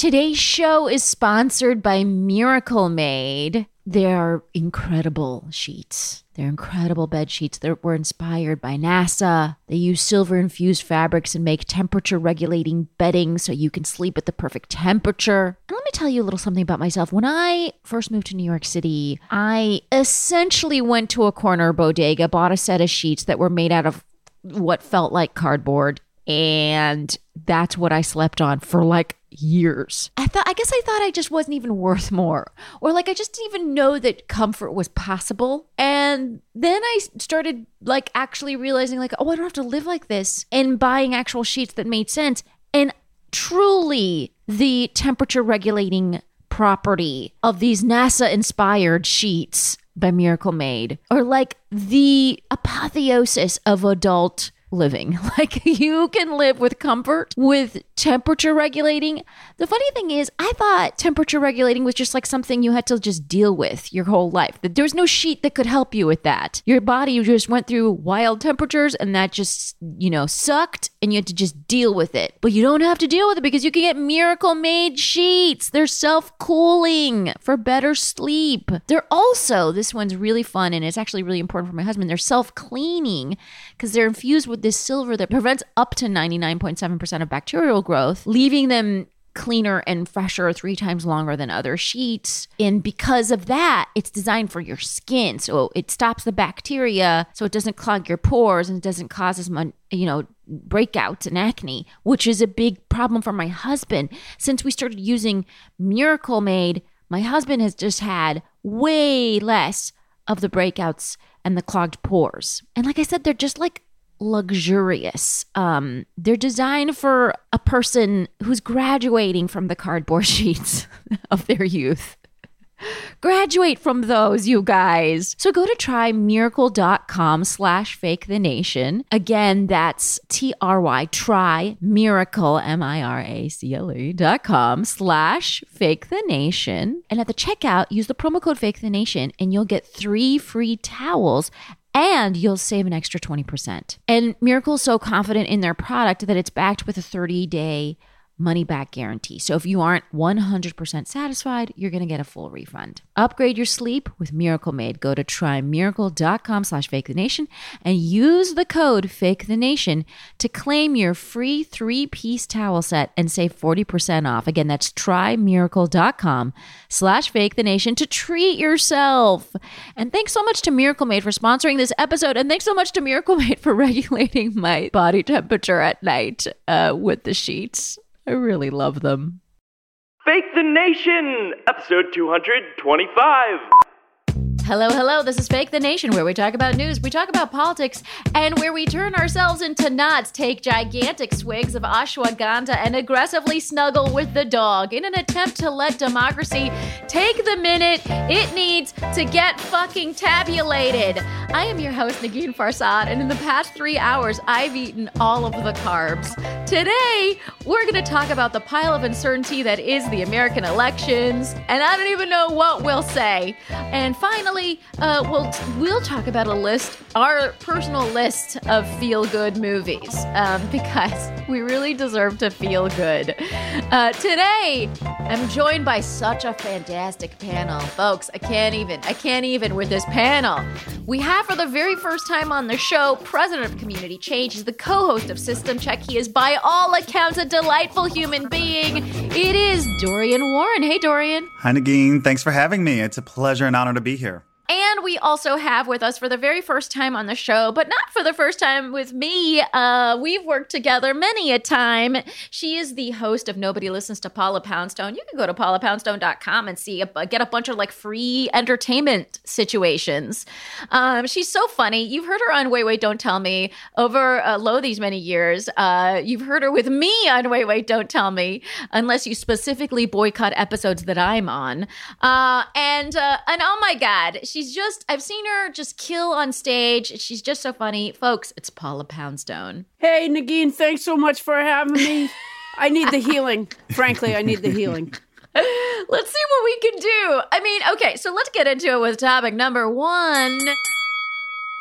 Today's show is sponsored by Miracle Made. They're incredible sheets. They're incredible bed sheets that were inspired by NASA. They use silver infused fabrics and make temperature regulating bedding so you can sleep at the perfect temperature. And let me tell you a little something about myself. When I first moved to New York City, I essentially went to a corner bodega, bought a set of sheets that were made out of what felt like cardboard. And that's what I slept on for like years. I thought I guess I thought I just wasn't even worth more. Or like I just didn't even know that comfort was possible. And then I started like actually realizing like, oh, I don't have to live like this and buying actual sheets that made sense. And truly the temperature regulating property of these NASA inspired sheets by Miracle Made are like the apotheosis of adult living. Like you can live with comfort with temperature regulating. The funny thing is, I thought temperature regulating was just like something you had to just deal with your whole life. That there was no sheet that could help you with that. Your body just went through wild temperatures and that just, you know, sucked and you had to just deal with it. But you don't have to deal with it because you can get miracle made sheets. They're self-cooling for better sleep. They're also, this one's really fun and it's actually really important for my husband. They're self-cleaning because they're infused with this silver that prevents up to 99.7% of bacterial growth, leaving them cleaner and fresher three times longer than other sheets. And because of that, it's designed for your skin. So it stops the bacteria so it doesn't clog your pores and it doesn't cause as much, you know, breakouts and acne, which is a big problem for my husband. Since we started using Miracle Made, my husband has just had way less of the breakouts and the clogged pores. And like I said, they're just like luxurious. Um, they're designed for a person who's graduating from the cardboard sheets of their youth. Graduate from those, you guys. So go to trymiracle.com slash fake the nation. Again, that's T-R-Y, try miracle, M-I-R-A-C-L-E dot com slash fake the nation. And at the checkout, use the promo code fake the nation and you'll get three free towels and you'll save an extra 20%. And Miracle's so confident in their product that it's backed with a 30 day money back guarantee. So if you aren't 100% satisfied, you're going to get a full refund. Upgrade your sleep with Miracle Made. Go to trymiracle.com slash fake the nation and use the code fake the nation to claim your free three piece towel set and save 40% off. Again, that's trymiracle.com slash fake the nation to treat yourself. And thanks so much to Miracle Made for sponsoring this episode. And thanks so much to Miracle Made for regulating my body temperature at night uh, with the sheets. I really love them. Fake the Nation, episode 225. Hello, hello. This is Fake the Nation, where we talk about news, we talk about politics, and where we turn ourselves into knots, take gigantic swigs of ashwagandha, and aggressively snuggle with the dog in an attempt to let democracy take the minute it needs to get fucking tabulated. I am your host, Negin Farsad, and in the past three hours, I've eaten all of the carbs. Today, we're going to talk about the pile of uncertainty that is the American elections, and I don't even know what we'll say. And finally, uh, we'll we'll talk about a list, our personal list of feel good movies, um, because we really deserve to feel good. Uh, today, I'm joined by such a fantastic panel, folks. I can't even, I can't even with this panel. We have for the very first time on the show, President of Community Change. He's the co-host of System Check. He is, by all accounts, a delightful human being. It is Dorian Warren. Hey, Dorian. Hi, Negin. Thanks for having me. It's a pleasure and honor to be here. And we also have with us for the very first time on the show, but not for the first time with me. Uh, we've worked together many a time. She is the host of Nobody Listens to Paula Poundstone. You can go to paulapoundstone.com and see a, get a bunch of like free entertainment situations. Um, she's so funny. You've heard her on Wait Wait Don't Tell Me over uh, low these many years. Uh, you've heard her with me on Wait Wait Don't Tell Me, unless you specifically boycott episodes that I'm on. Uh, and uh, and oh my God, she she's just I've seen her just kill on stage. She's just so funny. Folks, it's Paula Poundstone. Hey Negin, thanks so much for having me. I need the healing. Frankly, I need the healing. let's see what we can do. I mean, okay, so let's get into it with topic number one.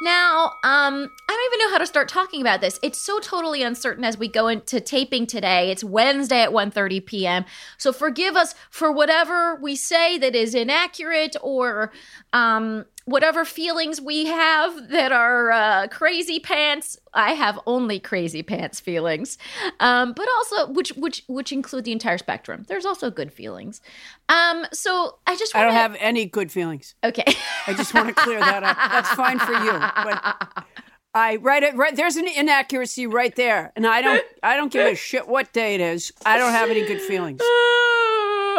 Now, um, I don't even know how to start talking about this. It's so totally uncertain as we go into taping today. It's Wednesday at 1:30 p.m. So forgive us for whatever we say that is inaccurate or um, whatever feelings we have that are uh, crazy pants. I have only crazy pants feelings, um, but also which which which include the entire spectrum. There's also good feelings. Um, so I just wanna, I don't have any good feelings. okay. I just want to clear that up. That's fine for you, but I right it right. There's an inaccuracy right there, and I don't I don't give a shit what day it is. I don't have any good feelings.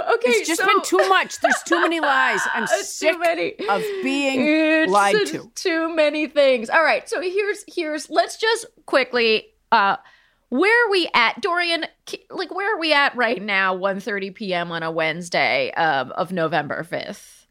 Okay, It's just so- been too much. There's too many lies. I'm It's sick too many. of being It's lied to. Too many things. All right, so here's here's let's just quickly uh where are we at Dorian like where are we at right now 1:30 p.m. on a Wednesday um, of November 5th?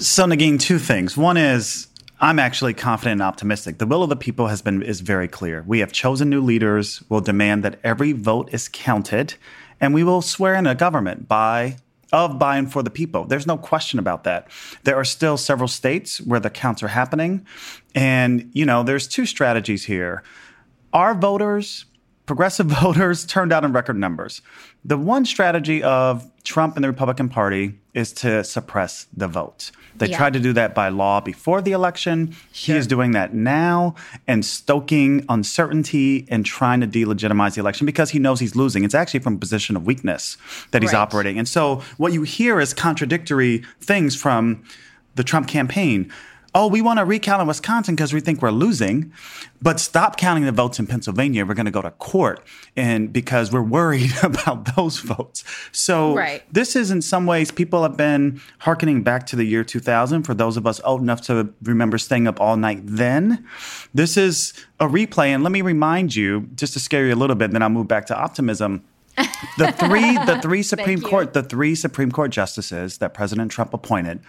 So, Negin, two things. One is I'm actually confident and optimistic. The will of the people has been is very clear. We have chosen new leaders. We'll demand that every vote is counted, and we will swear in a government by of by and for the people. There's no question about that. There are still several states where the counts are happening, and you know there's two strategies here. Our voters progressive voters turned out in record numbers. The one strategy of Trump and the Republican Party is to suppress the vote. They Yeah. tried to do that by law before the election. He is doing that now and stoking uncertainty and trying to delegitimize the election because he knows he's losing. It's actually from a position of weakness that he's Right. operating. And so what you hear is contradictory things from the Trump campaign. Oh, we want to recount in Wisconsin because we think we're losing, but stop counting the votes in Pennsylvania. We're going to go to court, and because we're worried about those votes. So Right. this is in some ways people have been hearkening back to the year 2000. For those of us old enough to remember staying up all night then, this is a replay. And let me remind you, just to scare you a little bit, then I'll move back to optimism. The three, the three Supreme. Court, the three Supreme Court justices that President Trump appointed,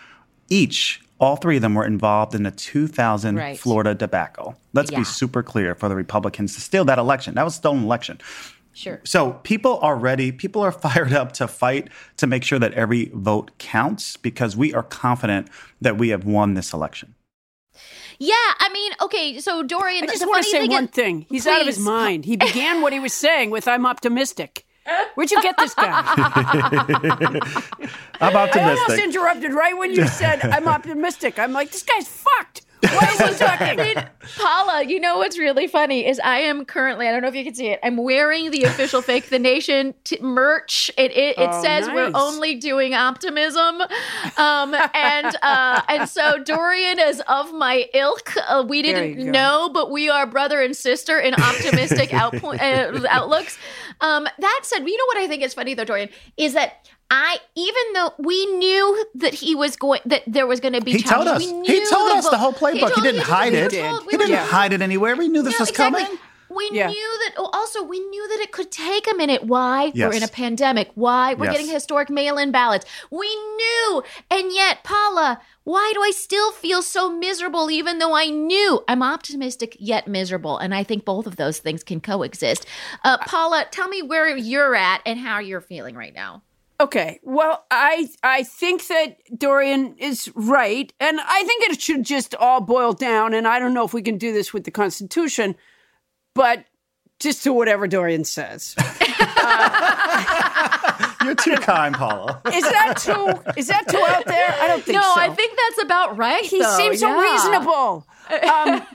each, all three of them were involved in the 2000 Right. Florida debacle. Let's Yeah. be super clear for the Republicans to steal that election. That was a stolen election. Sure. So people are ready. People are fired up to fight to make sure that every vote counts because we are confident that we have won this election. Yeah, I mean, okay, so Dorian I just want to say thing one is- thing. He's out of his mind. He began what he was saying with "I'm optimistic." Where'd you get this guy? I'm I almost interrupted right when you said "I'm optimistic." I'm like, this guy's fucked. Why is he talking? Paula, you know what's really funny is I am currently, I don't know if you can see it, I'm wearing the official Fake the Nation t- merch. It it, it Oh, says we're only doing optimism. Um, and uh, and so Dorian is of my ilk. Uh, we didn't know, but we are brother and sister in optimistic outpo- uh, outlooks. Um, that said, you know what I think is funny though, Dorian, is that I even though we knew that he was going that there was going to be He told us. challenges, we He told the us the whole playbook. He told- didn't hide it. were told- we He didn't told- hide it anywhere. We knew this no, was exactly. coming. We Yeah. knew that. oh, Also, we knew that it could take a minute. Why? Yes. We're in a pandemic. Why? We're Yes. getting historic mail-in ballots. We knew, and yet, Paula, why do I still feel so miserable? Even though I knew I'm optimistic yet miserable, and I think both of those things can coexist. Uh, Paula, tell me where you're at and how you're feeling right now. Okay. Well, I I think that Dorian is right, and I think it should just all boil down. And I don't know if we can do this with the Constitution, but just to whatever Dorian says. You're too kind, Paula. Is that too? Is that too out there? I don't think no, so. No, I think that's about right. he though. seems so Yeah. reasonable. Um,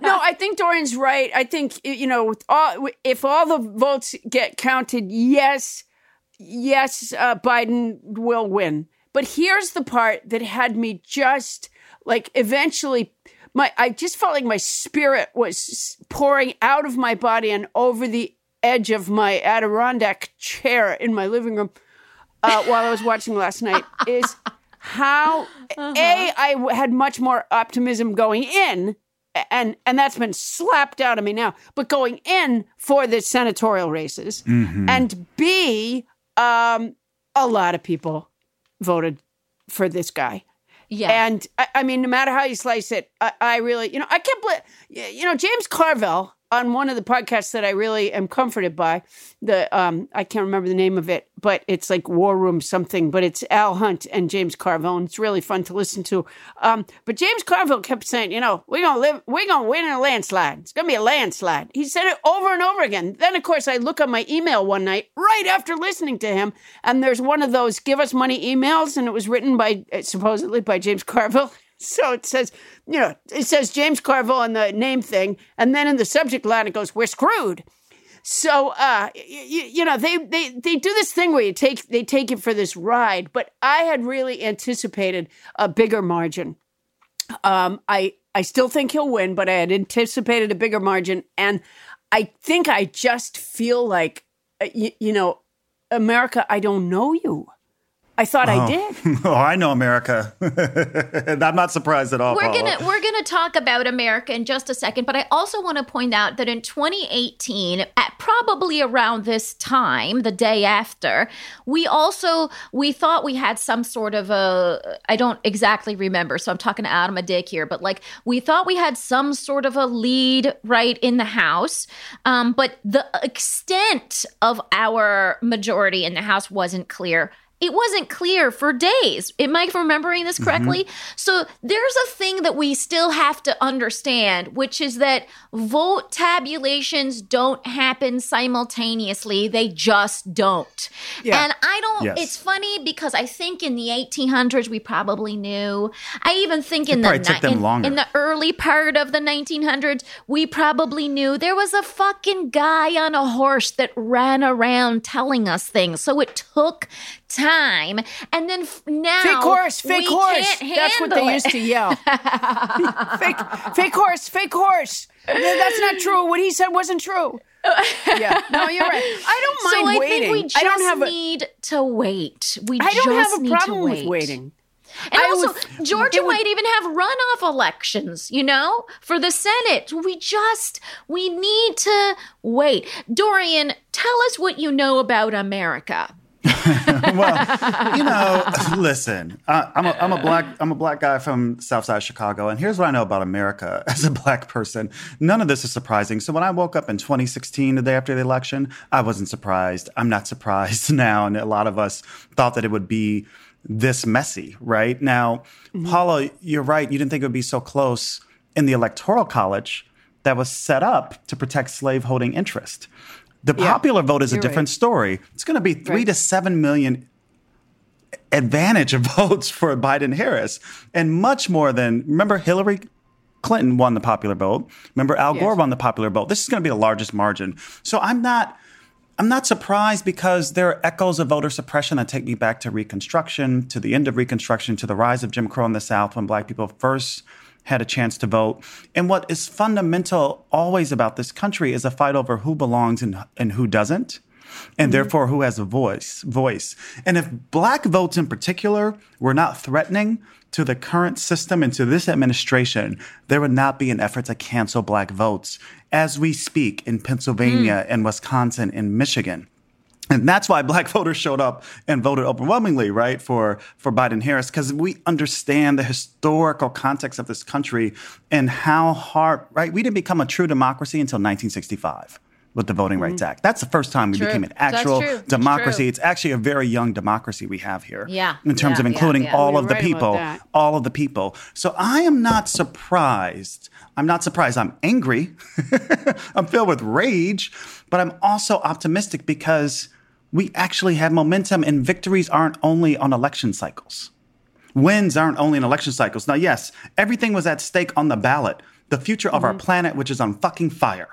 no, I think Dorian's right. I think you know, with all, if all the votes get counted, yes, yes, uh, Biden will win. But here's the part that had me just like eventually. My, I just felt like my spirit was pouring out of my body and over the edge of my Adirondack chair in my living room uh, while I was watching last night. Is how a I had much more optimism going in, and and that's been slapped out of me now. But going in for the senatorial races, and b um, a lot of people voted for this guy. Yeah. And I, I mean, no matter how you slice it, I, I really, you know, I can't believe, you know, James Carville, on one of the podcasts that I really am comforted by. The um, I can't remember the name of it, but it's like War Room something. But it's Al Hunt and James Carville, and it's really fun to listen to. Um, but James Carville kept saying, you know, we're gonna live, we're gonna win in a landslide. It's gonna be a landslide. He said it over and over again. Then, of course, I look at my email one night right after listening to him, and there's one of those "Give us money" emails, and it was written by supposedly by James Carville. So it says, you know, it says James Carville on the name thing, and then in the subject line it goes, "We're screwed." So, uh, you, you know, they, they they do this thing where you take they take it for this ride, but I had really anticipated a bigger margin. Um, I I still think he'll win, but I had anticipated a bigger margin, and I think I just feel like, uh, you, you know, America, I don't know you. I thought oh. I did. oh, I know America. I'm not surprised at all. We're Paula. gonna we're gonna talk about America in just a second, but I also want to point out that in 2018, at probably around this time, the day after, we also we thought we had some sort of a I don't exactly remember, so I'm talking to Adam a dick here, but like we thought we had some sort of a lead right in the House, um, but the extent of our majority in the House wasn't clear it wasn't clear for days. Am I remembering this correctly? Mm-hmm. So there's a thing that we still have to understand, which is that vote tabulations don't happen simultaneously. They just don't. Yeah. And I don't, yes. it's funny because I think in the 1800s we probably knew. I even think in the, in, in the early part of the 1900s, we probably knew there was a fucking guy on a horse that ran around telling us things. So it took time. And then f- now. Fake horse, fake horse. That's what they it. used to yell. fake, fake horse, fake horse. That's not true. What he said wasn't true. yeah, no, you're right. I don't mind so I waiting. think we just I don't have need a, to wait. We I don't just have a problem wait. with waiting. And I also, Georgia would, might even have runoff elections, you know, for the Senate. We just, we need to wait. Dorian, tell us what you know about America. well, you know, listen, I, am a, I'm a black I'm a black guy from Southside Chicago, and here's what I know about America as a black person. None of this is surprising. So when I woke up in 2016, the day after the election, I wasn't surprised. I'm not surprised now, and a lot of us thought that it would be this messy. Right now, mm-hmm. Paula, you're right. You didn't think it would be so close in the electoral college that was set up to protect slaveholding interest. The yeah, popular vote is a different right. story. It's going to be three right. to seven million advantage of votes for Biden Harris, and much more than remember Hillary Clinton won the popular vote. Remember Al yes. Gore won the popular vote. This is going to be the largest margin. So I'm not. I'm not surprised because there are echoes of voter suppression that take me back to Reconstruction, to the end of Reconstruction, to the rise of Jim Crow in the South when black people first had a chance to vote. And what is fundamental always about this country is a fight over who belongs and, and who doesn't. And mm-hmm. therefore, who has a voice? Voice. And if black votes in particular were not threatening to the current system and to this administration, there would not be an effort to cancel black votes as we speak in Pennsylvania mm. and Wisconsin and Michigan. And that's why black voters showed up and voted overwhelmingly, right, for, for Biden Harris, because we understand the historical context of this country and how hard, right? We didn't become a true democracy until 1965 with the Voting Rights mm-hmm. Act. That's the first time we true. became an actual democracy. It's actually a very young democracy we have here. Yeah. In terms yeah, of including yeah, yeah. all of the people, all of the people. So I am not surprised. I'm not surprised. I'm angry. I'm filled with rage, but I'm also optimistic because we actually have momentum and victories aren't only on election cycles. Wins aren't only in election cycles. Now, yes, everything was at stake on the ballot. The future of mm-hmm. our planet, which is on fucking fire.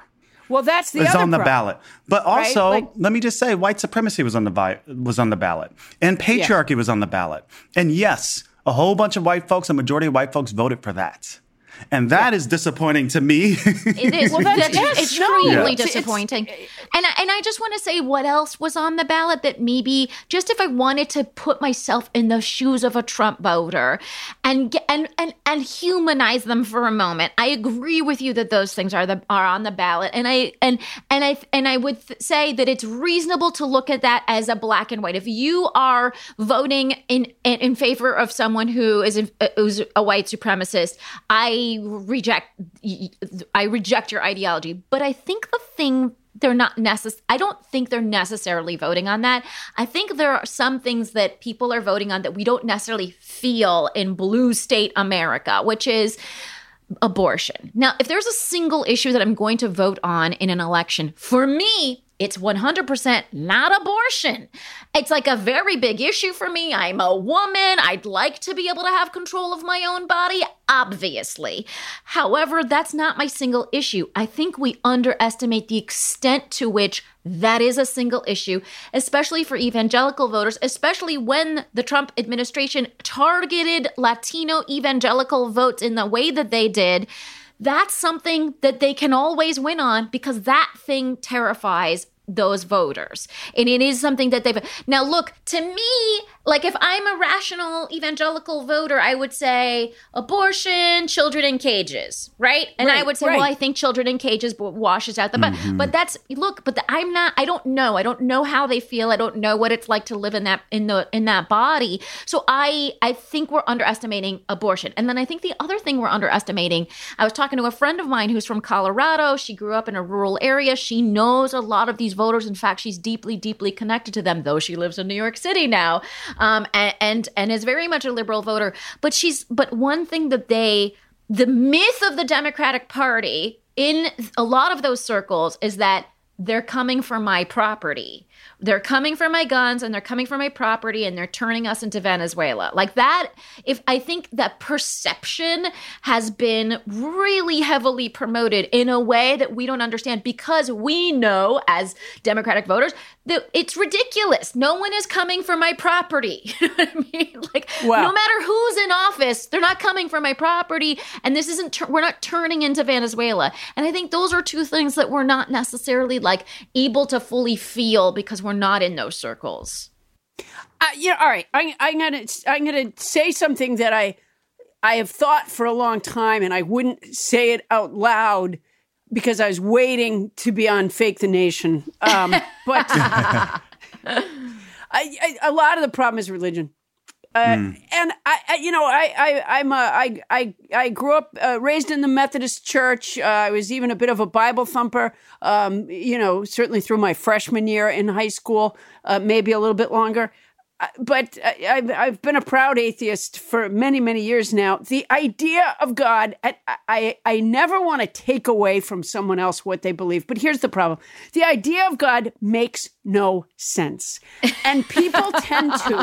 Well, that's the is on the problem. ballot. But also, right? like, let me just say, white supremacy was on the vi- was on the ballot, and patriarchy yeah. was on the ballot. And yes, a whole bunch of white folks, a majority of white folks voted for that and that yeah. is disappointing to me. it is. well, that's, that's extremely yeah. disappointing. and I, and I just want to say what else was on the ballot that maybe just if I wanted to put myself in the shoes of a Trump voter and and and and humanize them for a moment. I agree with you that those things are the are on the ballot, and I and and I and I would th- say that it's reasonable to look at that as a black and white. If you are voting in in, in favor of someone who is a, who's a white supremacist, I Reject I reject your ideology, but I think the thing they're not necess- I don't think they're necessarily voting on that. I think there are some things that people are voting on that we don't necessarily feel in blue state America, which is abortion. Now, if there's a single issue that I'm going to vote on in an election, for me, it's 100% not abortion. It's like a very big issue for me. I'm a woman. I'd like to be able to have control of my own body, obviously. However, that's not my single issue. I think we underestimate the extent to which that is a single issue, especially for evangelical voters, especially when the Trump administration targeted Latino evangelical votes in the way that they did that's something that they can always win on because that thing terrifies those voters. And it is something that they've. Now, look, to me, like if I'm a rational evangelical voter, I would say abortion, children in cages, right? And Right, I would say, right. well, I think children in cages washes out the. But mm-hmm. but that's look, but the, I'm not. I don't know. I don't know how they feel. I don't know what it's like to live in that in the in that body. So I I think we're underestimating abortion. And then I think the other thing we're underestimating. I was talking to a friend of mine who's from Colorado. She grew up in a rural area. She knows a lot of these voters. In fact, she's deeply deeply connected to them, though she lives in New York City now, um, and, and and is very much a liberal voter. But she's but one thing that they the myth of the Democratic Party in a lot of those circles is that they're coming for my property. They're coming for my guns and they're coming for my property and they're turning us into Venezuela. Like that, if I think that perception has been really heavily promoted in a way that we don't understand because we know as Democratic voters that it's ridiculous. No one is coming for my property. You know what I mean? Like Wow. no matter who's in office, they're not coming for my property and this isn't we're not turning into Venezuela. And I think those are two things that we're not necessarily like able to fully feel because we're not in those circles. Uh, yeah, all right. I, I'm gonna I'm gonna say something that I I have thought for a long time, and I wouldn't say it out loud because I was waiting to be on Fake the Nation. Um, but I, I, a lot of the problem is religion. Uh, And I, I, you know, I, I, I'm a, I, I, I grew up uh, raised in the Methodist Church. Uh, I was even a bit of a Bible thumper. Um, you know, certainly through my freshman year in high school, uh, maybe a little bit longer. Uh, But I- I've, I've been a proud atheist for many, many years now. The idea of God, I, I, I never want to take away from someone else what they believe. But here's the problem the idea of God makes no sense. And people tend to.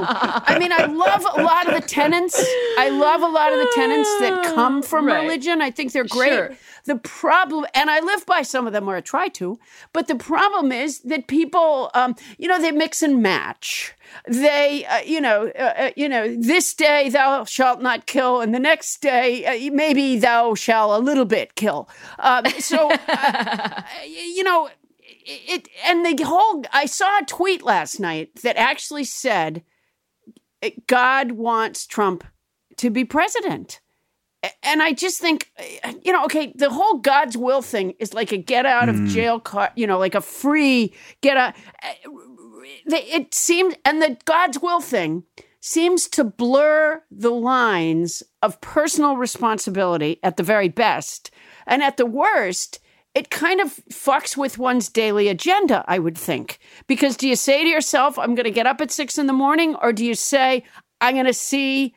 I mean, I love a lot of the tenets. I love a lot of the tenets that come from Right. religion. I think they're great. Sure. The problem, and I live by some of them, or I try to, but the problem is that people, um, you know, they mix and match. They, uh, you know, uh, uh, you know, this day thou shalt not kill, and the next day uh, maybe thou shall a little bit kill. Um, so, uh, you know, it and the whole. I saw a tweet last night that actually said, eh, "God wants Trump to be president." and I just think, eh, you know, okay, the whole God's will thing is like a get out of mm. jail card, you know, like a free get out. Eh, it seems, and the God's will thing seems to blur the lines of personal responsibility at the very best, and at the worst. It kind of fucks with one's daily agenda, I would think. Because do you say to yourself, I'm going to get up at six in the morning, or do you say, I'm going to see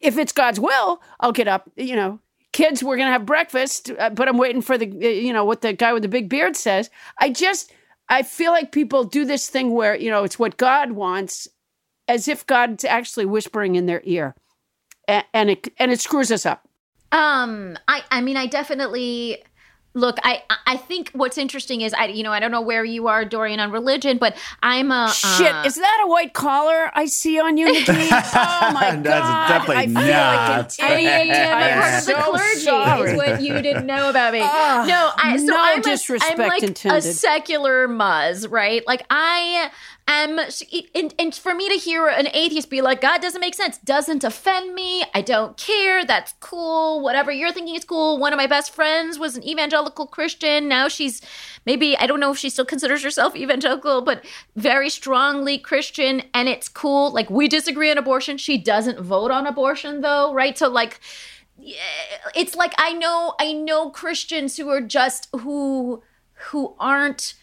if it's God's will, I'll get up. You know, kids, we're gonna have breakfast, uh, but I'm waiting for the, uh, you know, what the guy with the big beard says. I just, I feel like people do this thing where you know it's what God wants, as if God's actually whispering in their ear, and it and it screws us up. Um, I I mean, I definitely look. I I think what's interesting is I you know I don't know where you are, Dorian, on religion, but I'm a Shit, uh, is that a white collar I see on you, Nadine? oh my god, That's definitely I feel not. like an idiot. I'm I am part of the so clergy sorry. is what you didn't know about me. Ah, no, I so no I'm, disrespect a, I'm like intended. a secular muzz, right? Like I Um, am, and, and for me to hear an atheist be like, God doesn't make sense, doesn't offend me. I don't care. That's cool. Whatever you're thinking is cool. One of my best friends was an evangelical Christian. Now she's maybe I don't know if she still considers herself evangelical, but very strongly Christian, and it's cool. Like we disagree on abortion. She doesn't vote on abortion though, right? So like it's like I know I know Christians who are just who who aren't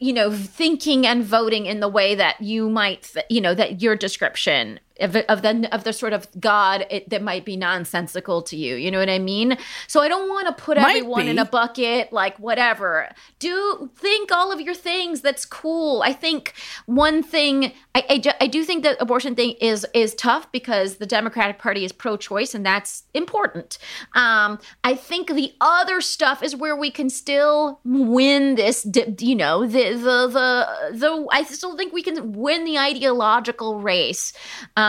you know thinking and voting in the way that you might th- you know that your description of, of the of the sort of God it, that might be nonsensical to you. You know what I mean? So I don't want to put Might everyone be. in a bucket like whatever. Do think all of your things. That's cool. I think one thing I I, I do think that abortion thing is is tough because the Democratic Party is pro-choice and that's important. Um, I think the other stuff is where we can still win this. You know the the the the. I still think we can win the ideological race um,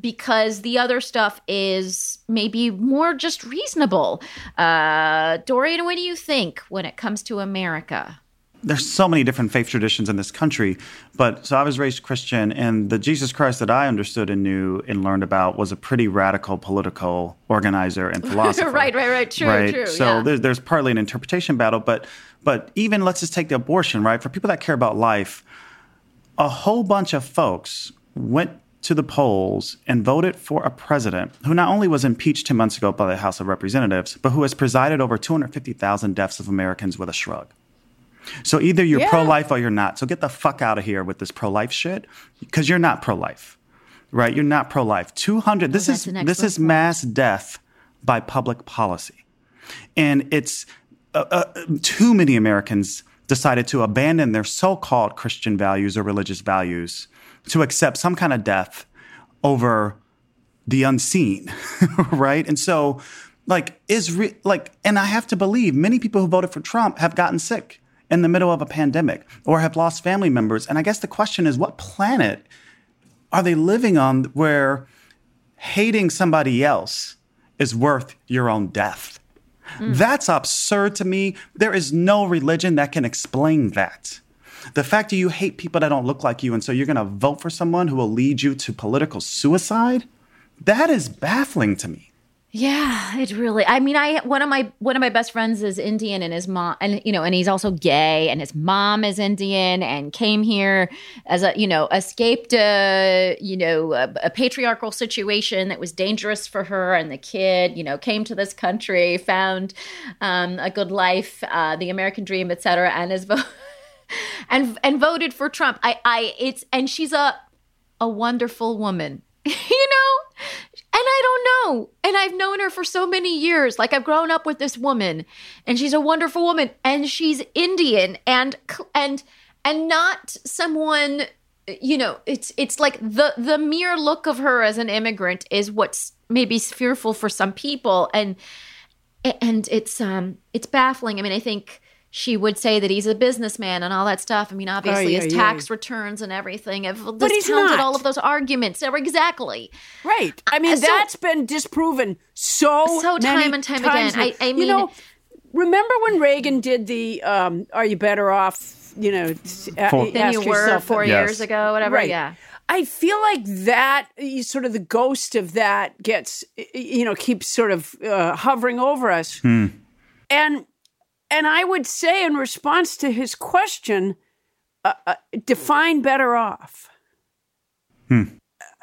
because the other stuff is maybe more just reasonable. Uh, Dorian, what do you think when it comes to America? there's so many different faith traditions in this country. But so I was raised Christian, and the Jesus Christ that I understood and knew and learned about was a pretty radical political organizer and philosopher. Right, right, right. True, true, So yeah. there's, there's partly an interpretation battle, but but even let's just take the abortion, right? For people that care about life, a whole bunch of folks went to the polls and voted for a president who not only was impeached two months ago by the House of Representatives, but who has presided over 250,000 deaths of Americans with a shrug. So either you're Yeah. pro life or you're not. So get the fuck out of here with this pro life shit because you're not pro life, right? You're not pro life. 200, this that's is this is mass death by public policy. And it's uh, uh, too many Americans decided to abandon their so called Christian values or religious values to accept some kind of death over the unseen, right? And so, like, is re- like, and I have to believe many people who voted for Trump have gotten sick in the middle of a pandemic or have lost family members. And I guess the question is, what planet are they living on where hating somebody else is worth your own death? Hmm. That's absurd to me. There is no religion that can explain that. The fact that you hate people that don't look like you, and so you're going to vote for someone who will lead you to political suicide, that is baffling to me. Yeah, it really. I mean, I one of my one of my best friends is Indian, and his mom, and you know, and he's also gay, and his mom is Indian, and came here as a you know escaped a you know a, a patriarchal situation that was dangerous for her and the kid. You know, came to this country, found um, a good life, uh, the American dream, etc., and is and and voted for Trump. I I it's and she's a a wonderful woman. you know? And I don't know. And I've known her for so many years. Like I've grown up with this woman and she's a wonderful woman and she's Indian and and and not someone you know, it's it's like the the mere look of her as an immigrant is what's maybe fearful for some people and and it's um it's baffling. I mean, I think she would say that he's a businessman and all that stuff. I mean, obviously yeah, his yeah. tax returns and everything have But he's discounted not. all of those arguments. So exactly. Right. I mean, so- that's been disproven so So many time and time again. now. I- I you know, mean- remember when Reagan did the um, "Are you better off?" You know, uh, Than you were four Yes. years ago, whatever. Right. Yeah. I feel like that sort of the ghost of that gets you know keeps sort of uh, hovering over us, and and I would say in response to his question, uh, uh, define better off.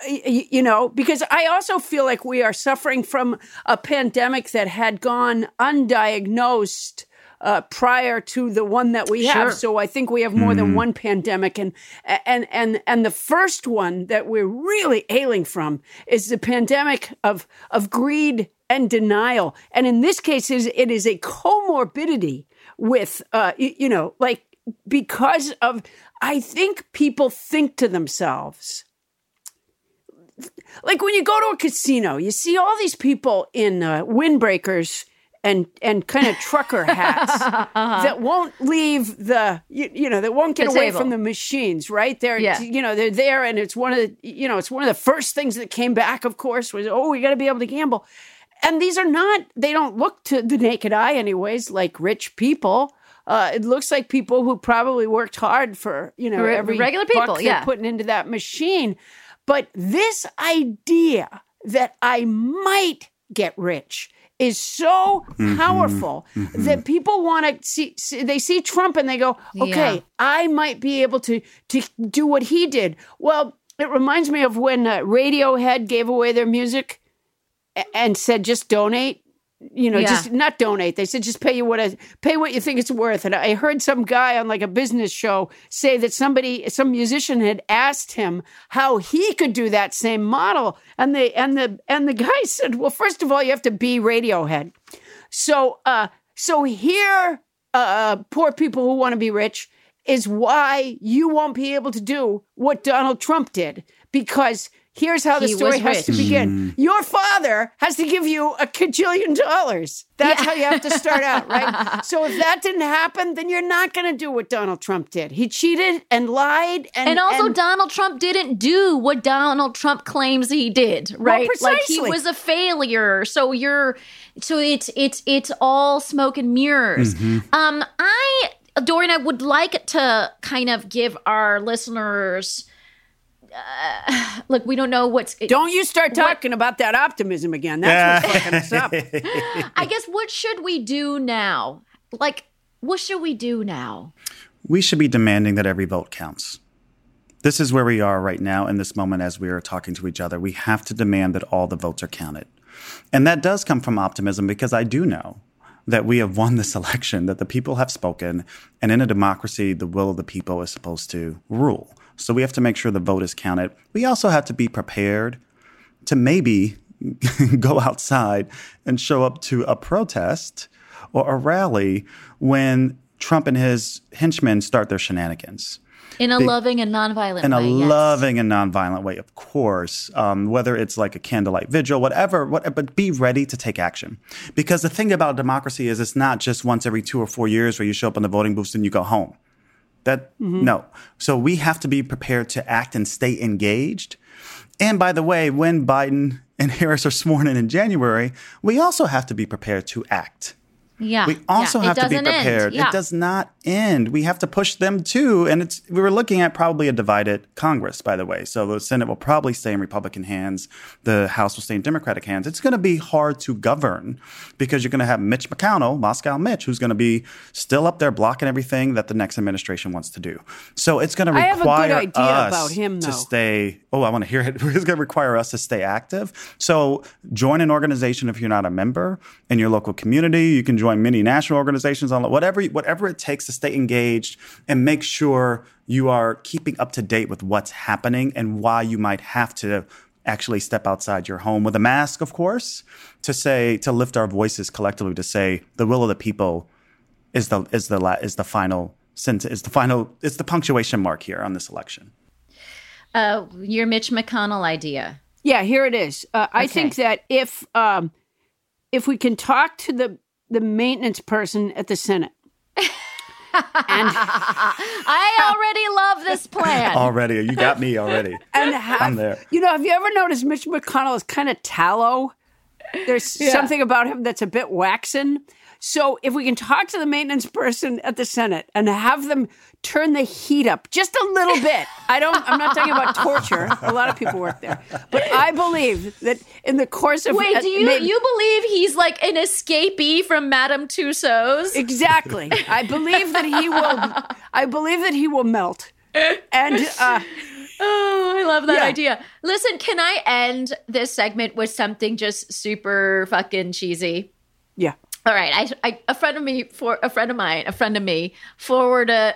Y- y- You know, because I also feel like we are suffering from a pandemic that had gone undiagnosed uh, prior to the one that we have. So I think we have more than one pandemic, and and and and the first one that we're really ailing from is the pandemic of of greed and denial. And in this case, is it is a comorbidity with uh, you know, like because of I think people think to themselves like when you go to a casino, you see all these people in uh, windbreakers and and kind of trucker hats that won't leave the you, you know that won't get Uh-huh. The away table. from the machines, right? They're Yeah. you know they're there, and it's one of the you know it's one of the first things that came back. Of course, was oh we got to be able to gamble, and these are not they don't look to the naked eye anyways like rich people. Uh, it looks like people who probably worked hard for you know Re- every regular people, they're yeah. putting into that machine. But this idea that I might get rich is so powerful that people want to see, see they see Trump and they go, "Okay, Yeah. I might be able to to do what he did." Well, it reminds me of when uh, Radiohead gave away their music a- and said just donate you know, Yeah. just not donate. They said just pay you what I, pay what you think it's worth. And I heard some guy on like a business show say that somebody, some musician had asked him how he could do that same model, and the and the and the guy said, well, first of all, you have to be Radiohead. So, uh, so here, uh, poor people who want to be rich is why you won't be able to do what Donald Trump did because. Here's how the He story has to rich. begin. Your father has to give you a cajillion dollars. That's how you have to start out, right? so if that didn't happen, then you're not going to do what Donald Trump did. He cheated and lied, and And also, and- Donald Trump didn't do what Donald Trump claims he did, right? Like he was a failure. So you're, so it's it's it's all smoke and mirrors. Um, I, Dorian, I would like to kind of give our listeners. Uh, look, we don't know what's. don't you start talking about that optimism again. That's what's fucking us up. I guess what should we do now? Like, what should we do now? we should be demanding that every vote counts. This is where we are right now in this moment as we are talking to each other. We have to demand that all the votes are counted. And that does come from optimism because I do know that we have won this election, that the people have spoken, and in a democracy, the will of the people is supposed to rule. So we have to make sure the vote is counted. We also have to be prepared to maybe go outside and show up to a protest or a rally when Trump and his henchmen start their shenanigans. In a loving and nonviolent way. In a yes. loving and nonviolent way, of course. Um, whether it's like a candlelight vigil, whatever, what, but be ready to take action. Because the thing about democracy is it's not just once every two or four years where you show up on the voting booths and you go home. That mm-hmm. no. So we have to be prepared to act and stay engaged. And by the way, when Biden and Harris are sworn in in January, we also have to be prepared to act. Yeah. We also yeah. have it to be prepared. Yeah. It does not end. We have to push them too. And it's we were looking at probably a divided Congress, by the way. So the Senate will probably stay in Republican hands. The House will stay in Democratic hands. It's going to be hard to govern because you're going to have Mitch McConnell, Moscow Mitch, who's going to be still up there blocking everything that the next administration wants to do. So it's going to I have a good require idea us about him, to stay. Oh, I want to hear it. It's going to require us to stay active. So join an organization if you're not a member in your local community. You can join many national organizations on whatever whatever it takes to stay engaged and make sure you are keeping up to date with what's happening and why you might have to actually step outside your home with a mask, of course, to say to lift our voices collectively to say the will of the people is the is the la- is the final sentence is the final it's the punctuation mark here on this election. Uh, your Mitch McConnell idea. Yeah, here it is. Uh, I think that if um, if we can talk to the the maintenance person at the Senate, and I already love this plan. Already, you got me already. and have, I'm there. You know, have you ever noticed Mitch McConnell is kind of tallow? There's something about him that's a bit waxen. So if we can talk to the maintenance person at the Senate and have them turn the heat up just a little bit. I don't I'm not talking about torture. A lot of people work there. But I believe that in the course of Wait, do you maybe- you believe he's like an escapee from Madame Tussauds? Exactly. I believe that he will I believe that he will melt. And uh Oh, I love that Yeah. idea. Listen, can I end this segment with something just super fucking cheesy? yeah. All right, I, I a friend of me for a friend of mine, a friend of me forward a,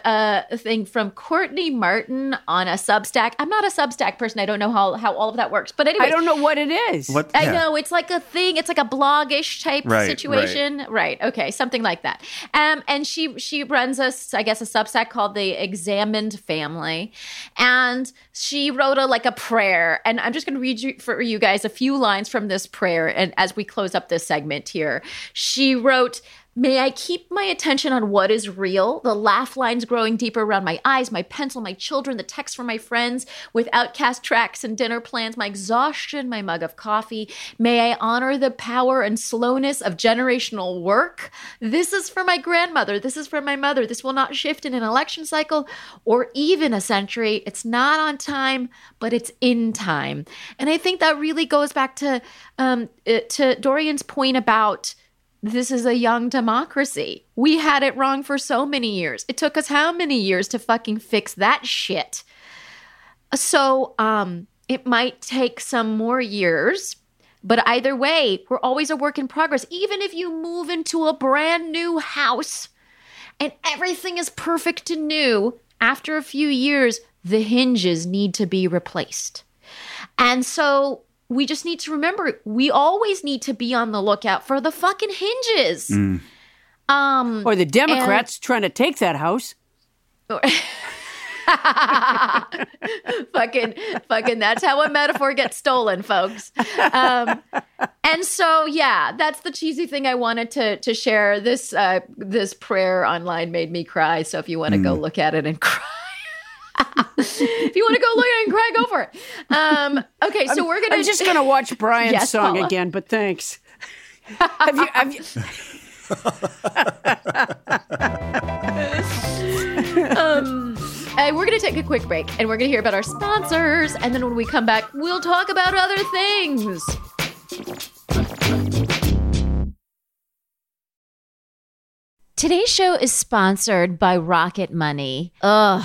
a thing from Courtney Martin on a Substack. I'm not a Substack person. I don't know how how all of that works. But anyway, I don't know what it is. What? I yeah. know it's like a thing. It's like a blogish type Right, situation, right. Okay, something like that. Um, and she she runs a s- I guess a Substack called the Examined Family, and she wrote a like a prayer. And I'm just going to read you, for you guys a few lines from this prayer. And as we close up this segment here, she wrote. May I keep my attention on what is real, the laugh lines growing deeper around my eyes, my pencil, my children, the text from my friends with Outkast tracks and dinner plans, my exhaustion, my mug of coffee. May I honor the power and slowness of generational work. This is for my grandmother. This is for my mother. This will not shift in an election cycle or even a century. It's not on time, but it's in time. And I think that really goes back to um, uh, to Dorian's point about this is a young democracy. We had it wrong for so many years. It took us how many years to fucking fix that shit? So, um, it might take some more years, But either way, we're always a work in progress. Even if you move into a brand new house and everything is perfect and new, after a few years, the hinges need to be replaced. And so we just need to remember we always need to be on the lookout for the fucking hinges. Um Or the Democrats trying to take that house. fucking fucking that's how a metaphor gets stolen folks. Um and so yeah that's the cheesy thing i wanted to to share. This uh this prayer online made me cry so if you want to go look at it and cry if you want to go look at it and cry go for it um okay so we're gonna I'm just going to watch Brian's Yes, song Paula. again, but thanks. have you, have you, um, uh, we're going to take a quick break and we're going to hear about our sponsors. And then when we come back, we'll talk about other things. Today's show is sponsored by Rocket Money. Ugh,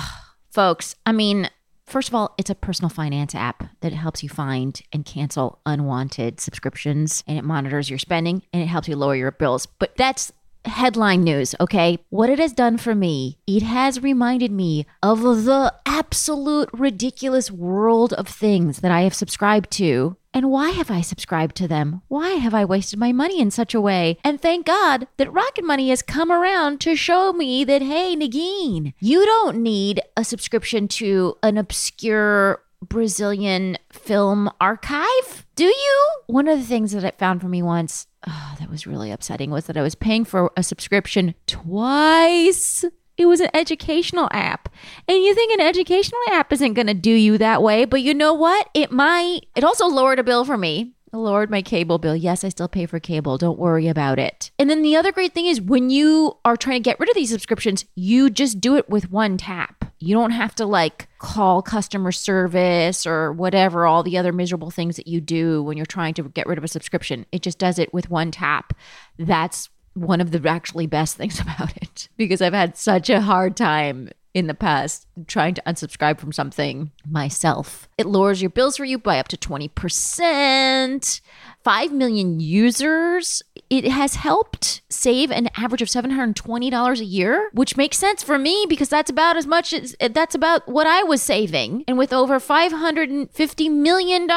folks, I mean, first of all, it's a personal finance app that helps you find and cancel unwanted subscriptions and it monitors your spending and it helps you lower your bills. But that's headline news, okay? What it has done for me, it has reminded me of the absolute ridiculous world of things that I have subscribed to. And why have I subscribed to them? Why have I wasted my money in such a way? And thank God that Rocket Money has come around to show me that, hey, Negin, you don't need a subscription to an obscure Brazilian film archive, do you? One of the things that it found for me once oh, that was really upsetting was that I was paying for a subscription twice. It was an educational app. And you think an educational app isn't going to do you that way, but you know what? It might. It also lowered a bill for me. Lowered my cable bill. Yes, I still pay for cable. Don't worry about it. And then the other great thing is when you are trying to get rid of these subscriptions, you just do it with one tap. You don't have to like call customer service or whatever, all the other miserable things that you do when you're trying to get rid of a subscription. It just does it with one tap. That's one of the actually best things about it because I've had such a hard time in the past trying to unsubscribe from something myself. It lowers your bills for you by up to 20%. 5 million users. It has helped save an average of $720 a year, which makes sense for me because that's about as much as that's about what I was saving. And with over $550 million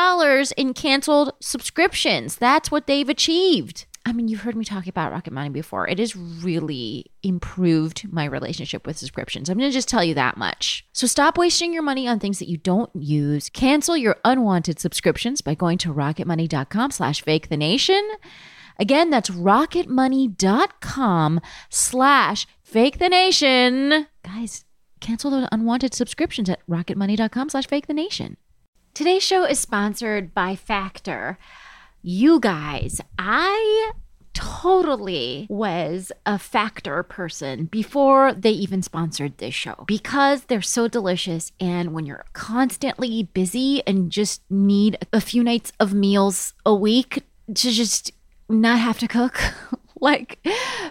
in canceled subscriptions, that's what they've achieved. I mean, you've heard me talk about Rocket Money before. It has really improved my relationship with subscriptions. I'm going to just tell you that much. So stop wasting your money on things that you don't use. Cancel your unwanted subscriptions by going to rocketmoney.com slash fake the nation. Again, that's rocketmoney.com slash fake the nation. Guys, cancel those unwanted subscriptions at rocketmoney.com slash fake the nation. Today's show is sponsored by Factor. You guys, I totally was a factor person before they even sponsored this show because they're so delicious. And when you're constantly busy and just need a few nights of meals a week to just not have to cook. like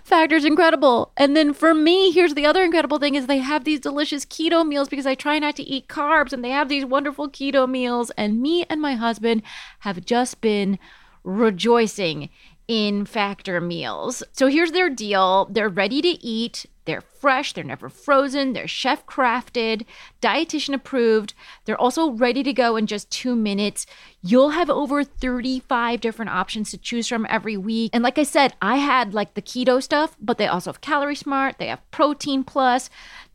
factor's incredible and then for me here's the other incredible thing is they have these delicious keto meals because i try not to eat carbs and they have these wonderful keto meals and me and my husband have just been rejoicing in factor meals. So here's their deal. They're ready to eat. They're fresh. They're never frozen. They're chef crafted dietitian approved they're also ready to go in just two minutes. You'll have over 35 different options to choose from every week. And like i said i had like the keto stuff but they also have calorie smart. They have protein plus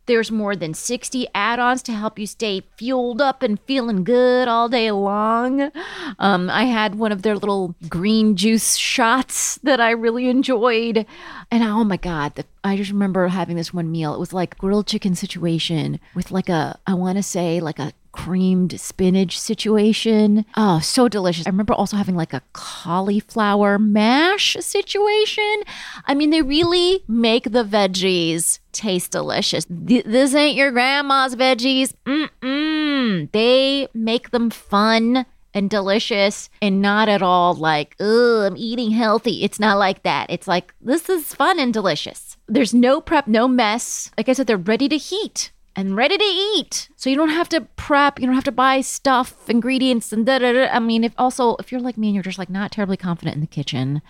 there's more than 60 add ons to help you stay fueled up and feeling good all day long. Um, I had one of their little green juice shots that I really enjoyed. And oh my God, the, I just remember having this one meal. It was like grilled chicken situation with like a, I want to say, like a creamed spinach situation. Oh, so delicious. I remember also having like a cauliflower mash situation. I mean, they really make the veggies taste delicious. Th- this ain't your grandma's veggies. Mm-mm. They make them fun and delicious and not at all like, oh, I'm eating healthy. It's not like that. It's like, this is fun and delicious. There's no prep, no mess. Like I said, they're ready to heat and ready to eat. So you don't have to prep, you don't have to buy stuff, ingredients, and da da da. I mean, if also, if you're like me and you're just like not terribly confident in the kitchen,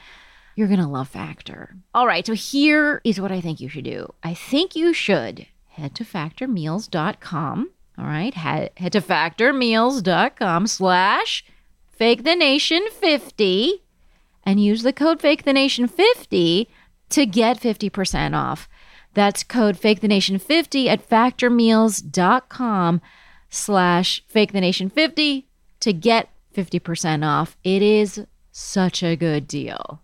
you're to love Factor. All right, so here is what I think you should do. I think you should head to factormeals.com. All right, head, head to factormeals.com slash fake the nation 50 and use the code fake the nation 50 to get 50% off. That's code fake the nation 50 at factormeals.com slash fake the nation 50 to get 50% off. It is such a good deal.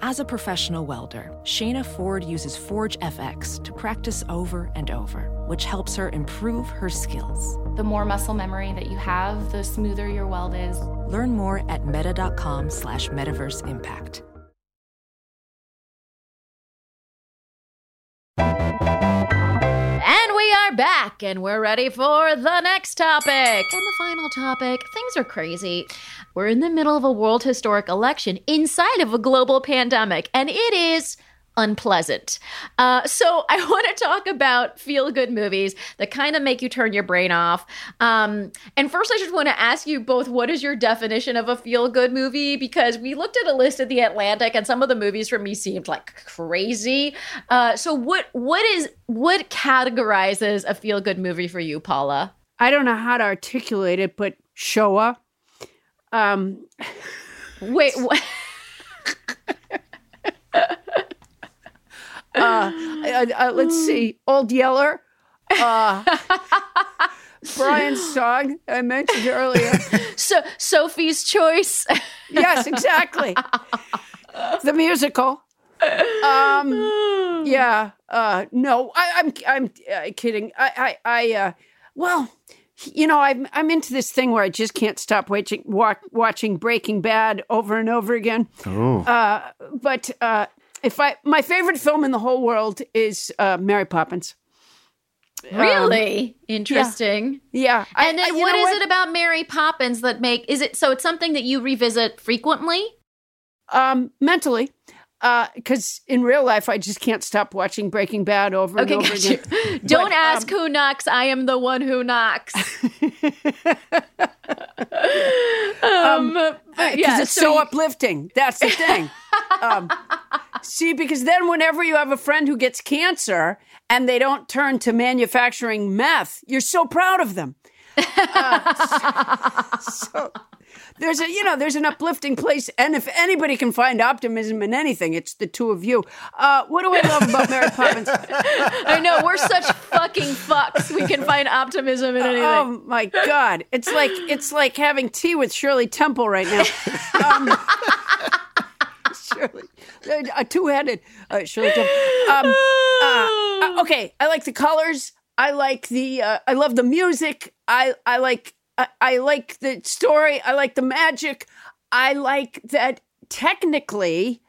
As a professional welder, Shayna Ford uses Forge FX to practice over and over, which helps her improve her skills. The more muscle memory that you have, the smoother your weld is. Learn more at meta.com slash metaverse impact. And we are back and we're ready for the next topic. And the final topic things are crazy. We're in the middle of a world historic election inside of a global pandemic, and it is unpleasant. Uh, so I want to talk about feel good movies that kind of make you turn your brain off. Um, and first, I just want to ask you both what is your definition of a feel good movie? Because we looked at a list at the Atlantic, and some of the movies for me seemed like crazy. Uh, so what what is what categorizes a feel good movie for you, Paula? I don't know how to articulate it, but Shoah. Um, Wait, what? Uh, uh, uh, let's see, Old Yeller. Uh, Brian's song I mentioned earlier. so Sophie's Choice. Yes, exactly. the musical. Um, yeah. Uh, no, I, I'm I'm uh, kidding. I I, I uh, well, you know, I'm I'm into this thing where I just can't stop watching wa- watching Breaking Bad over and over again. Ooh. Uh, but uh, if I my favorite film in the whole world is uh, Mary Poppins. Really interesting. Yeah, I- And then I- you what it about Mary Poppins that make is it so it's something that you revisit frequently? Um, mentally, because in real life I just can't stop watching Breaking Bad over Okay, and over again. Don't ask um, who knocks. I am the one who knocks. um, but because yeah, it's so, you- uplifting. That's the thing. um, see, because then whenever you have a friend who gets cancer and they don't turn to manufacturing meth, you're so proud of them. Uh, so there's a you know there's an uplifting place, and if anybody can find optimism in anything, it's the two of you. Uh, what do I love about Mary Poppins? I know we're such fucking fucks. We can find optimism in anything. Oh my god, it's like it's like having tea with Shirley Temple right now. Um, Shirley, a two-headed uh, Shirley Temple. Um, uh, uh, okay, I like the colors. I like the. Uh, I love the music. I I like. I, I like the story. I like the magic. I like that technically.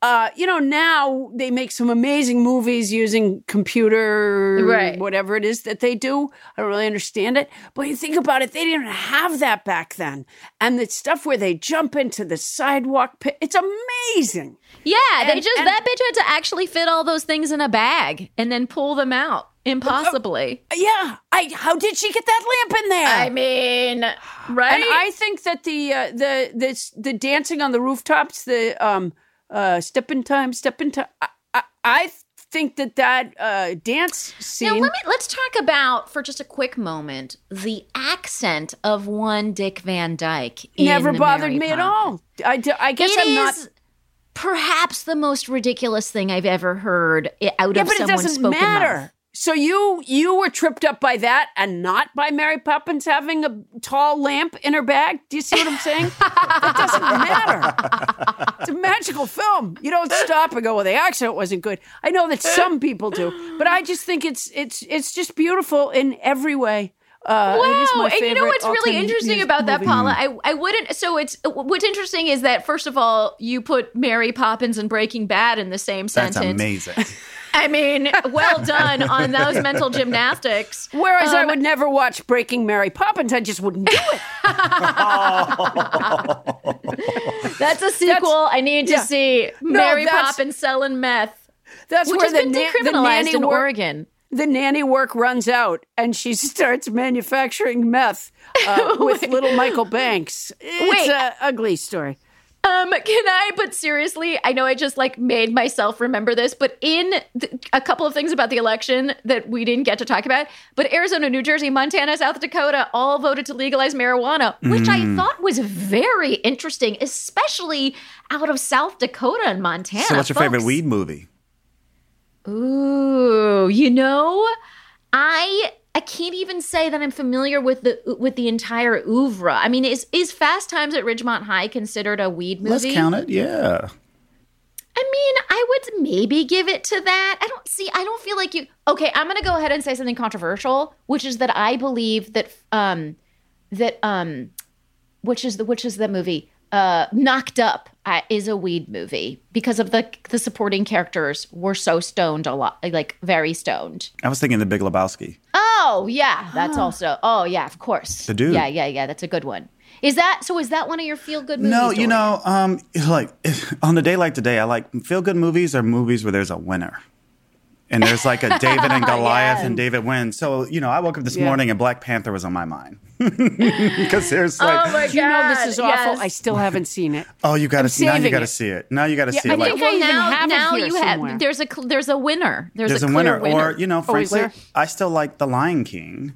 Uh, you know, now they make some amazing movies using computer, Right. whatever it is that they do. I don't really understand it. But you think about it, they didn't have that back then. And the stuff where they jump into the sidewalk pit, it's amazing. yeah, they just and- that bitch had to actually fit all those things in a bag and then pull them out impossibly. Yeah. I how did she get that lamp in there? I mean, right? And I think that the uh, the the the dancing on the rooftops, the um uh step in time, step in time. I, I, I think that that uh dance scene. Now let me let's talk about for just a quick moment the accent of one Dick Van Dyke. in never bothered Mary me at all. I guess It I'm not. perhaps the most ridiculous thing I've ever heard out Yeah, of someone's spoken matter. mouth. So you you were tripped up by that and not by Mary Poppins having a tall lamp in her bag? Do you see what I'm saying? it doesn't matter. It's a magical film. You don't stop and go, "Well, the accent wasn't good." I know that some people do, but I just think it's it's it's just beautiful in every way. Uh, Wow, my and you know what's really interesting music about that, movie. Paula? I, I wouldn't. So it's what's interesting is that first of all, you put Mary Poppins and Breaking Bad in the same That's sentence. That's amazing. I mean, well done on those mental gymnastics. Whereas I Um, would never watch Breaking Mary Poppins, I just wouldn't do it. That's a sequel. I need to yeah. see No, Mary Poppins selling meth. That's which where has the, been na- the decriminalized nanny in work, Oregon. the nanny work runs out and she starts manufacturing meth uh, with little Michael Banks. It's Wait. an ugly story. Um, can I? But seriously, I know I just like made myself remember this, but in a couple of things about the election that we didn't get to talk about, but Arizona, New Jersey, Montana, South Dakota all voted to legalize marijuana, which I thought was very interesting, especially out of South Dakota and Montana. So, what's your favorite weed movie? Ooh, you know, I I can't even say that I'm familiar with the with the entire oeuvre. I mean, is is Fast Times at Ridgemont High considered a weed movie? Let's count it. Yeah. I mean, I would maybe give it to that. I don't see. I don't feel like you. Okay, I'm gonna go ahead and say something controversial, which is that I believe that um that um which is the which is the movie uh knocked up uh, is a weed movie because of the the supporting characters were so stoned a lot like very stoned I was thinking The Big Lebowski. oh yeah that's also oh yeah of course The dude. yeah yeah yeah that's a good one is that so is that one of your feel good movies No, you know, um, like on a day like today, I like feel good movies are movies where there's a winner. And there's like a David and Goliath and David wins. So, you know, I woke up this Yeah. morning and Black Panther was on my mind. Because there's like, oh my You know this is awful. yes. I still haven't seen it. oh, you got to see, it. now you got to see it. Now you got to see I it. Like, think I even now, have now here you somewhere. have there's a there's a winner. There's, there's a, a clear winner. Or, you know, Oh, frankly, there? I still like The Lion King.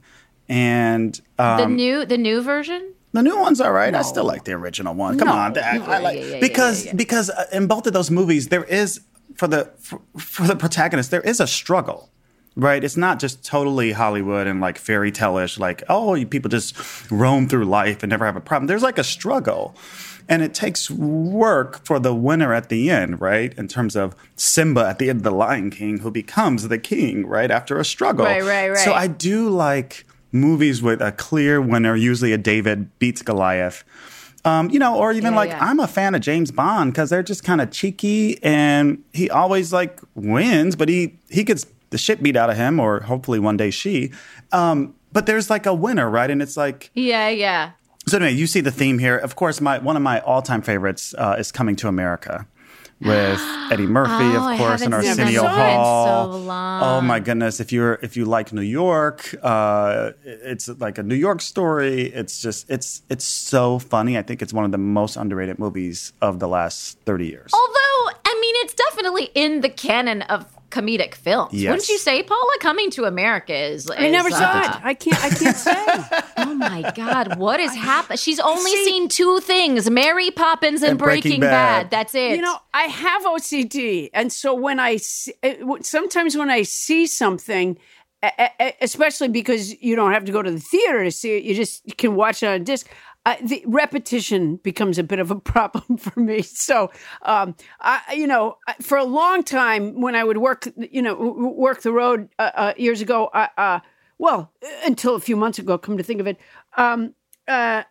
And um, the new the new version. The new one's all right. I still like the original one. Come No. on, I, I like Yeah, yeah, yeah, because yeah, yeah. because uh, in both of those movies there is for the for, for the protagonist there is a struggle. Right, it's not just totally Hollywood and like fairy tale-ish, like oh, you people just roam through life and never have a problem. There's like a struggle, and it takes work for the winner at the end, right? In terms of Simba at the end of the Lion King, who becomes the king, right after a struggle. Right, right, right. So I do like movies with a clear winner, usually a David beats Goliath. Um, you know, or even Yeah, like yeah. I'm a fan of James Bond because they're just kind of cheeky and he always like wins, but he he gets the shit beat out of him, or hopefully one day she. Um, but there's like a winner, right? And it's like Yeah, yeah. so anyway, you see the theme here. Of course, my one of my all-time favorites uh, is Coming to America with Eddie Murphy, Oh, of course, seen Arsenio in Hall. so. Oh my goodness! If you're if you like New York, uh, it's like a New York story. It's just it's it's so funny. I think it's one of the most underrated movies of the last thirty years. Although, I mean, it's definitely in the canon of comedic films. Yes. Wouldn't you say, Paula? Coming to America is. I never is, saw uh, it. I can't. I can't say. Oh my God, what is happening? She's only seen two things: Mary Poppins and, And Breaking Breaking, Bad. Bad. That's it. You know, I have OCD, and so when I see, eh, sometimes when I see something, e- e- especially because you don't have to go to the theater to see it, you just can watch it on a disc. Uh, the repetition becomes a bit of a problem for me. So, um, I, you know, for a long time when I would work, you know, work the road uh, uh, years ago, uh, well, until a few months ago, come to think of it, um, uh,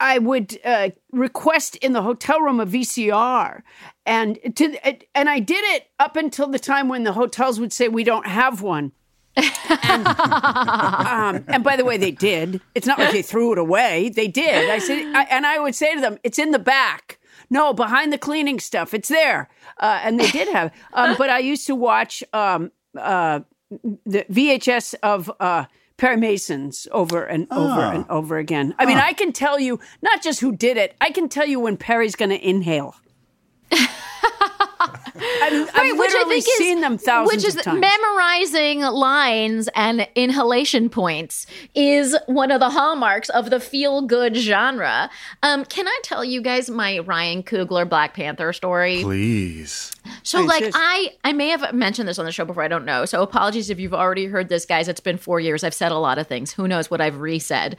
I would uh, request in the hotel room a VCR, and to and I did it up until the time when the hotels would say we don't have one. And, um, and by the way, they did. It's not like they threw it away. They did. I said, I, and I would say to them, "It's in the back." No, behind the cleaning stuff. It's there, uh, and they did have. Um, but I used to watch um, uh, the VHS of uh, Perry Masons over and over and over again. I mean, I can tell you not just who did it. I can tell you when Perry's going to inhale. I mean, I've Right, which I literally think is- seen them thousands which is of times. memorizing lines and inhalation points is one of the hallmarks of the feel good genre. Um, can I tell you guys my Ryan Coogler Black Panther story? Please. So Please, like yes. I I may have mentioned this on the show before I don't know. So apologies if you've already heard this guys. It's been 4 years. I've said a lot of things. Who knows what I've re-said.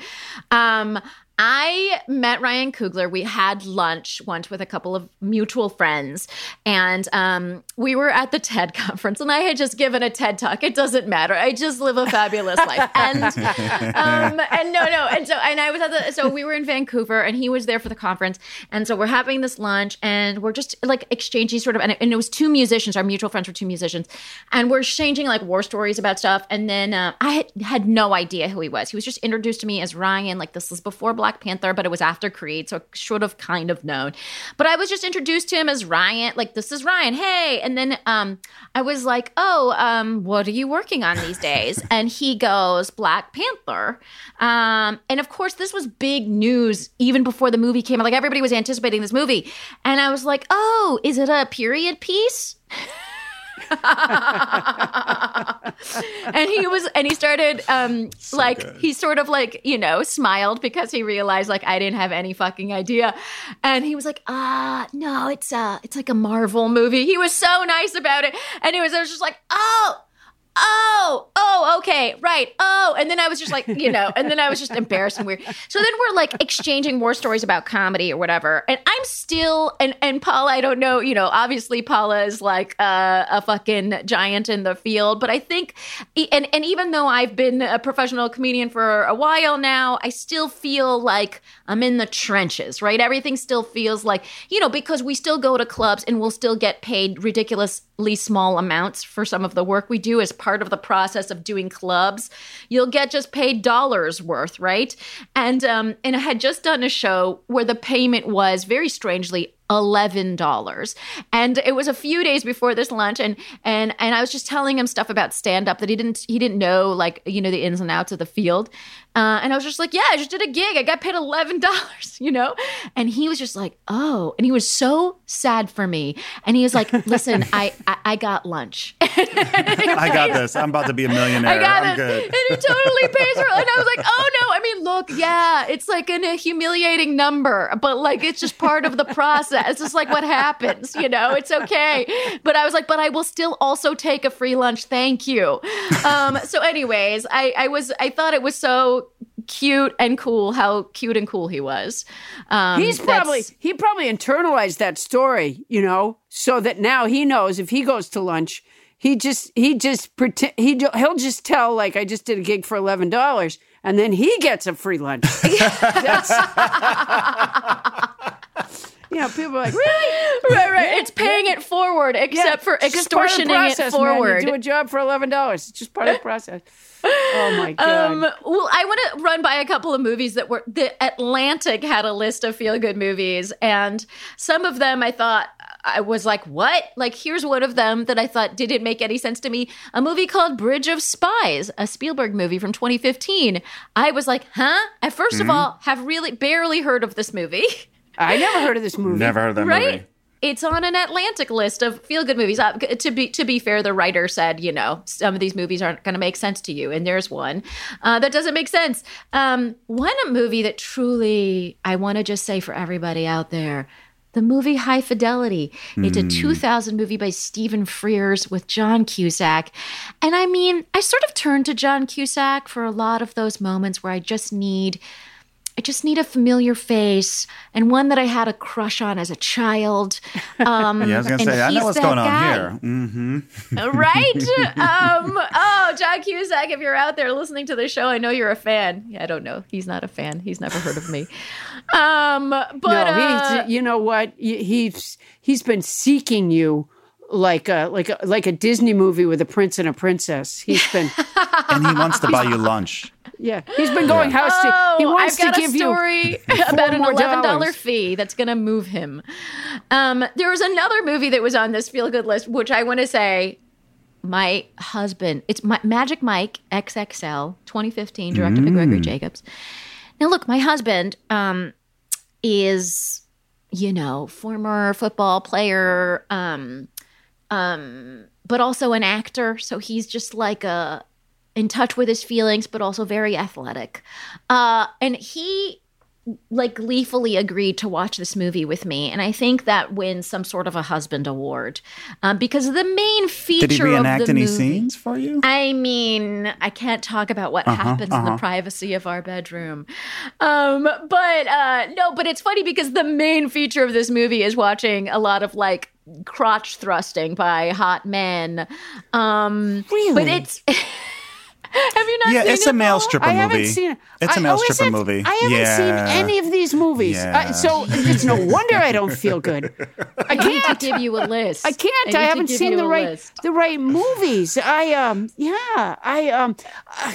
Um I met Ryan Coogler. We had lunch once with a couple of mutual friends, and um, we were at the TED conference. And I had just given a TED talk. It doesn't matter. I just live a fabulous life. And um, and no, no. And so and I was at the so we were in Vancouver, and he was there for the conference. And so we're having this lunch, and we're just like exchanging sort of, and it, and it was two musicians. Our mutual friends were two musicians, and we're exchanging like war stories about stuff. And then uh, I had, had no idea who he was. He was just introduced to me as Ryan. Like this was before Black Black Panther, but it was after Creed, so I should have kind of known. But I was just introduced to him as Ryan, like this is Ryan, hey. And then um, I was like, oh, um, what are you working on these days? and he goes, Black Panther. Um, and of course, this was big news even before the movie came out. Like everybody was anticipating this movie, and I was like, oh, is it a period piece? and he was and he started um like good. he sort of like you know smiled because he realized like i didn't have any fucking idea. And he was like ah no it's uh it's like a marvel movie. He was so nice about it. And was i was just like oh oh, oh, okay, right, oh. And then I was just like, you know, and then I was just embarrassed and weird. So then we're like exchanging more stories about comedy or whatever. And I'm still, and, and Paula, I don't know, you know, obviously Paula is like uh, a fucking giant in the field. But I think, and, and even though I've been a professional comedian for a while now, I still feel like I'm in the trenches, right? Everything still feels like, you know, because we still go to clubs and we'll still get paid ridiculously small amounts for some of the work we do as part of the process of doing clubs. You'll get just paid dollars worth, right? And um, and I had just done a show where the payment was very strangely eleven dollars, and it was a few days before this lunch, and and and I was just telling him stuff about stand up that he didn't he didn't know like you know the ins and outs of the field, uh, and I was just like, yeah, I just did a gig, I got paid eleven dollars, you know, and he was just like, oh, and he was so sad for me, and he was like, listen, I I, I got lunch. I got this. I'm about to be a millionaire. I got I'm it. good. And he totally pays for it. And I was like, oh no. I mean, look, yeah, it's like an, a humiliating number, but like it's just part of the process. It's just like what happens, you know, it's okay. But I was like, but I will still also take a free lunch. Thank you. Um, so, anyways, I, I was, I thought it was so cute and cool how cute and cool he was. Um, He's probably he probably internalized that story, you know, so that now he knows if he goes to lunch, he just he just pretend he he'll just tell like I just did a gig for eleven dollars, and then he gets a free lunch. That's- yeah, people are like really. right, right. It's paying it forward, except for it's just part of the extortioning it process, man. You forward. do a job for eleven dollars. It's just part of the process. Oh my god. Um, well, I want to run by a couple of movies that were the Atlantic had a list of feel good movies, and some of them I thought I was like, what? Like, here's one of them that I thought didn't make any sense to me. A movie called Bridge of Spies, a Spielberg movie from 2015. I was like, huh? I 1st of all, have really barely heard of this movie. I never heard of this movie. Never heard of that right? movie. It's on an Atlantic list of feel good movies. Uh, to be to be fair, the writer said, you know, some of these movies aren't going to make sense to you, and there's one uh, that doesn't make sense. Um, one movie that truly, I want to just say for everybody out there. The movie High Fidelity. It's a 2000 movie by Stephen Frears with John Cusack. And I mean, I sort of turn to John Cusack for a lot of those moments where I just need I just need a familiar face and one that I had a crush on as a child. Um, Yeah, I was gonna say, I know what's that going on here. Mm-hmm. right? um, oh, John Cusack, if you're out there listening to the show, I know you're a fan. Yeah, I don't know. He's not a fan. He's never heard of me. Um, but no, uh, he's, you know what? He- He's he's been seeking you like a like a like a Disney movie with a prince and a princess. He's been And he wants to buy you lunch. Yeah, he's been going house to Oh, he wants I've got to give you a story about an eleven dollar fee that's going to move him. Um, there was another movie that was on this feel good list, which I want to say, my husband. It's my, Magic Mike XXL 2015, directed by Gregory Jacobs. Now, look, my husband um, is, you know, former football player, um, um, but also an actor. So he's just like a in touch with his feelings, but also very athletic. Uh, and he like gleefully agreed to watch this movie with me, and I think that wins some sort of a husband award um, because the main feature Did he of reenact the any movie, scenes for you? I mean, I can't talk about what Uh-huh, happens in the privacy of our bedroom. Um, but uh, no, but it's funny because the main feature of this movie is watching a lot of like crotch thrusting by hot men. Um, Really? But it's. Have you not seen that? Yeah, it's it, a male Paula? stripper I movie. haven't seen it. It's a I- male oh, stripper it? movie. I haven't Yeah. seen any of these movies, Yeah. Uh, so it's no wonder I don't feel good. I I need to can't. give you a list. I can't. need I, haven't seen the right list. the right movies. I um yeah. I um. I,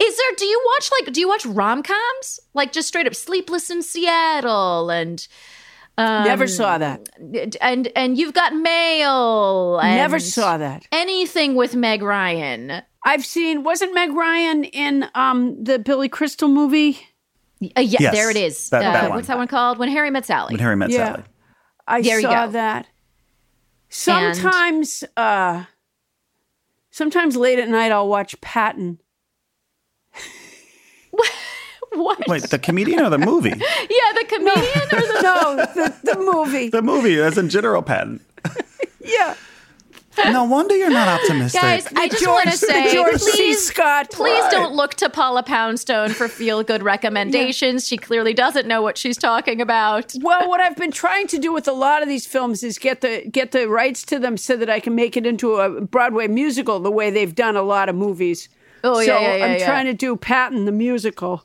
Is there? Do you watch like? Do you watch rom coms? Like just straight up Sleepless in Seattle and um, Never saw that. and and you've got mail. And Never saw that. anything with Meg Ryan. I've seen. Wasn't Meg Ryan in um the Billy Crystal movie? Uh, yeah, Yes, there it is. that- Uh, that one. What's that one called? When Harry Met Sally. When Harry Met Yeah. Sally. I There saw that. Sometimes, uh, sometimes late at night, I'll watch Patton. what? Wait, the comedian or the movie? yeah, the comedian or the No, the, the movie. the movie, as in general Patton. Yeah, No wonder you're not optimistic. guys. I just want to say, George C. please, Scott. please Right. don't look to Paula Poundstone for feel good recommendations. She clearly doesn't know what she's talking about. Well, what I've been trying to do with a lot of these films is get the get the rights to them so that I can make it into a Broadway musical the way they've done a lot of movies. Oh, so yeah, yeah, yeah, I'm yeah. trying to do Patton the musical.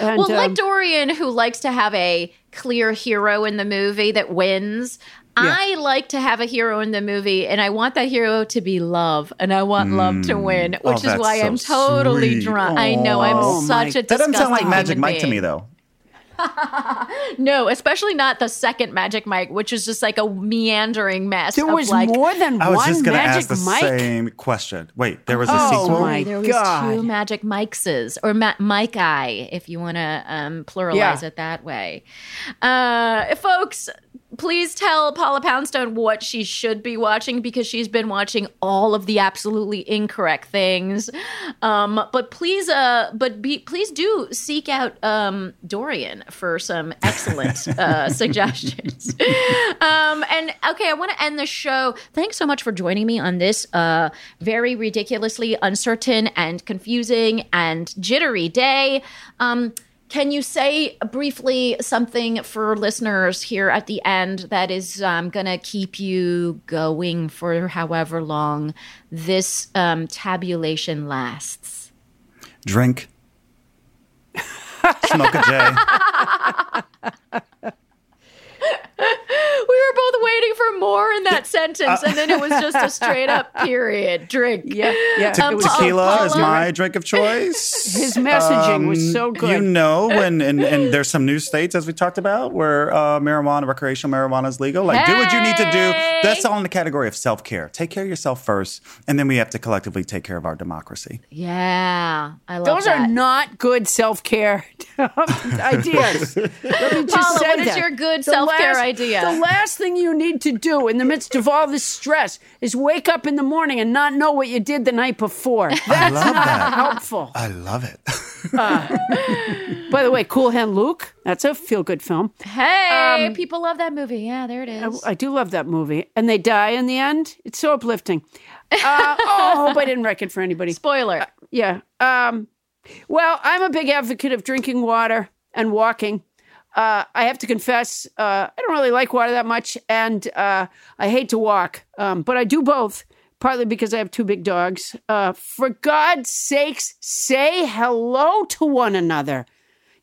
And, Well, like um, Dorian, who likes to have a clear hero in the movie that wins. I like to have a hero in the movie, and I want that hero to be love, and I want love to win, Oh, which is why so I'm totally sweet. drunk. I know I'm Oh, my- such a that doesn't sound like Magic human Mike to me, though. No, especially not the second Magic Mike, which is just like a meandering mess. there of was like, more than one Magic Mike. I was just going to ask the Mike. same question. Wait, there was a Oh, sequel? my There was God. two Magic Mikeses, or Ma- Mike Eye, if you want to um, pluralize Yeah. it that way. Uh, folks, please tell Paula Poundstone what she should be watching because she's been watching all of the absolutely incorrect things. Um, but please, uh, but be, please do seek out um, Dorian for some excellent uh, suggestions. um, and okay, I want to end the show. Thanks so much for joining me on this uh, very ridiculously uncertain and confusing and jittery day. Um, can you say briefly something for listeners here at the end that is um, going to keep you going for however long this um, tabulation lasts? Drink. Smoke a J. We were both waiting for more in that sentence, and then it was just a straight up period. Drink. Yeah, yeah. Te- Um, it was tequila is my drink of choice. His messaging was so Um, good. You know, when and, and there's some new states as we talked about where uh, marijuana, recreational marijuana is legal. Like, do what you need to do. That's all in the category of self care. Take care of yourself first, and then we have to collectively take care of our democracy. Yeah, I love that. Those that. are not good self care ideas. Let me just Paula, say what is that. your good self-care idea? The last thing you need to do in the midst of all this stress is wake up in the morning and not know what you did the night before. That's love not that. helpful. I love it. By the way, Cool Hand Luke, that's a feel good film. Hey, Um, people love that movie. Yeah, there it is. I, I do love that movie. And they die in the end. It's so uplifting. Uh, oh, I hope I didn't wreck it for anybody. Spoiler. Yeah. Um, well, I'm a big advocate of drinking water and walking. Uh, I have to confess, uh, I don't really like water that much, and uh, I hate to walk, um, but I do both. Partly because I have two big dogs. Uh, for God's sakes, say hello to one another.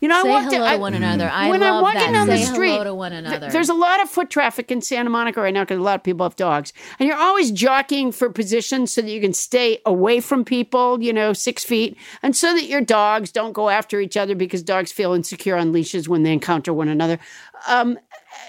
You know, Say I walked hello I- to one another. I when love I'm walking that. down the Say street, hello to one th- another. there's a lot of foot traffic in Santa Monica right now because a lot of people have dogs, and you're always jockeying for position so that you can stay away from people, you know, six feet, and so that your dogs don't go after each other because dogs feel insecure on leashes when they encounter one another. Um,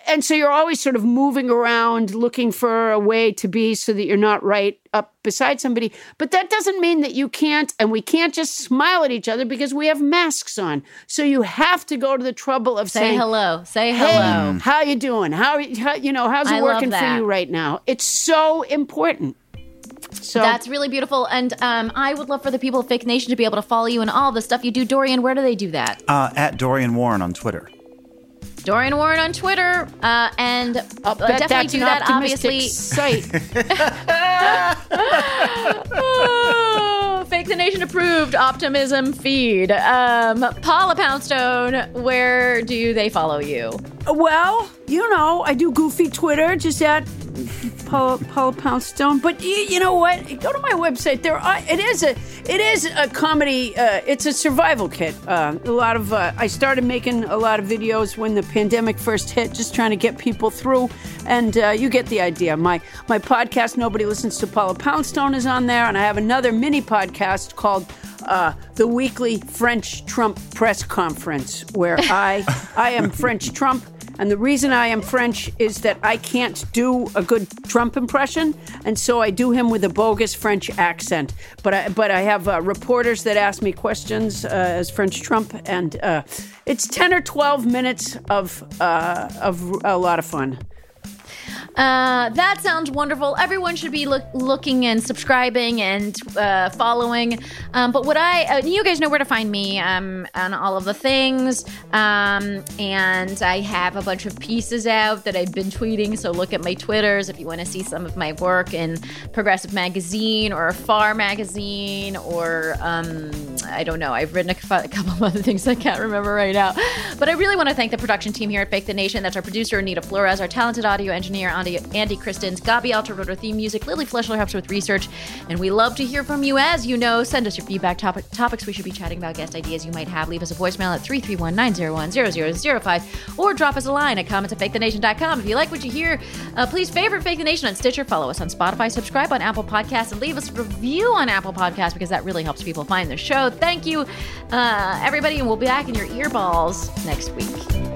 and so you're always sort of moving around looking for a way to be so that you're not right up beside somebody. But that doesn't mean that you can't, and we can't just smile at each other because we have masks on. So you have to go to the trouble of Say saying hello. Say Hey, hello. how you doing? How, how you know how's it I working for you right now? It's so important. So That's really beautiful. And um, I would love for the people of Fake Nation to be able to follow you and all the stuff you do. Dorian, where do they do that? Uh, at Dorian Warren on Twitter. Dorian Warren on Twitter. Uh, and uh, bet definitely that's do an that, obviously. site. Oh, Fake the Nation approved optimism feed. Um, Paula Poundstone, where do they follow you? well, you know, I do goofy Twitter just at Paula, Paula Poundstone. But you, you know what? Go to my website. There, are, it is a it is a comedy. Uh, it's a survival kit. Uh, a lot of uh, I started making a lot of videos when the pandemic first hit, just trying to get people through. And uh, you get the idea. My my podcast, Nobody Listens to Paula Poundstone, is on there, and I have another mini podcast called uh, the weekly French Trump press conference, where I I am French Trump. And the reason I am French is that I can't do a good Trump impression, and so I do him with a bogus French accent. But I, but I have uh, reporters that ask me questions uh, as French Trump, and uh, it's ten or twelve minutes of uh, of a lot of fun. Uh, that sounds wonderful. Everyone should be look, looking and subscribing and uh, following. Um, but what I, uh, you guys know where to find me um, on all of the things. Um, and I have a bunch of pieces out that I've been tweeting. So look at my Twitters if you want to see some of my work in Progressive Magazine or Far Magazine or um, I don't know. I've written a, a couple of other things I can't remember right now. But I really want to thank the production team here at Fake the Nation. That's our producer, Anita Flores, our talented audio engineer, Andy, Andy Christens, Gabi Alter wrote our theme music, Lily Fleshler helps with research, and we love to hear from you. As you know, send us your feedback, topic, topics we should be chatting about, guest ideas you might have. Leave us a voicemail at 331-901-0005 or drop us a line at comments at fakethenation.com. If you like what you hear, uh, please favorite Fake the Nation on Stitcher, follow us on Spotify, subscribe on Apple Podcasts, and leave us a review on Apple Podcasts because that really helps people find the show. Thank you, uh, everybody, and we'll be back in your earballs next week.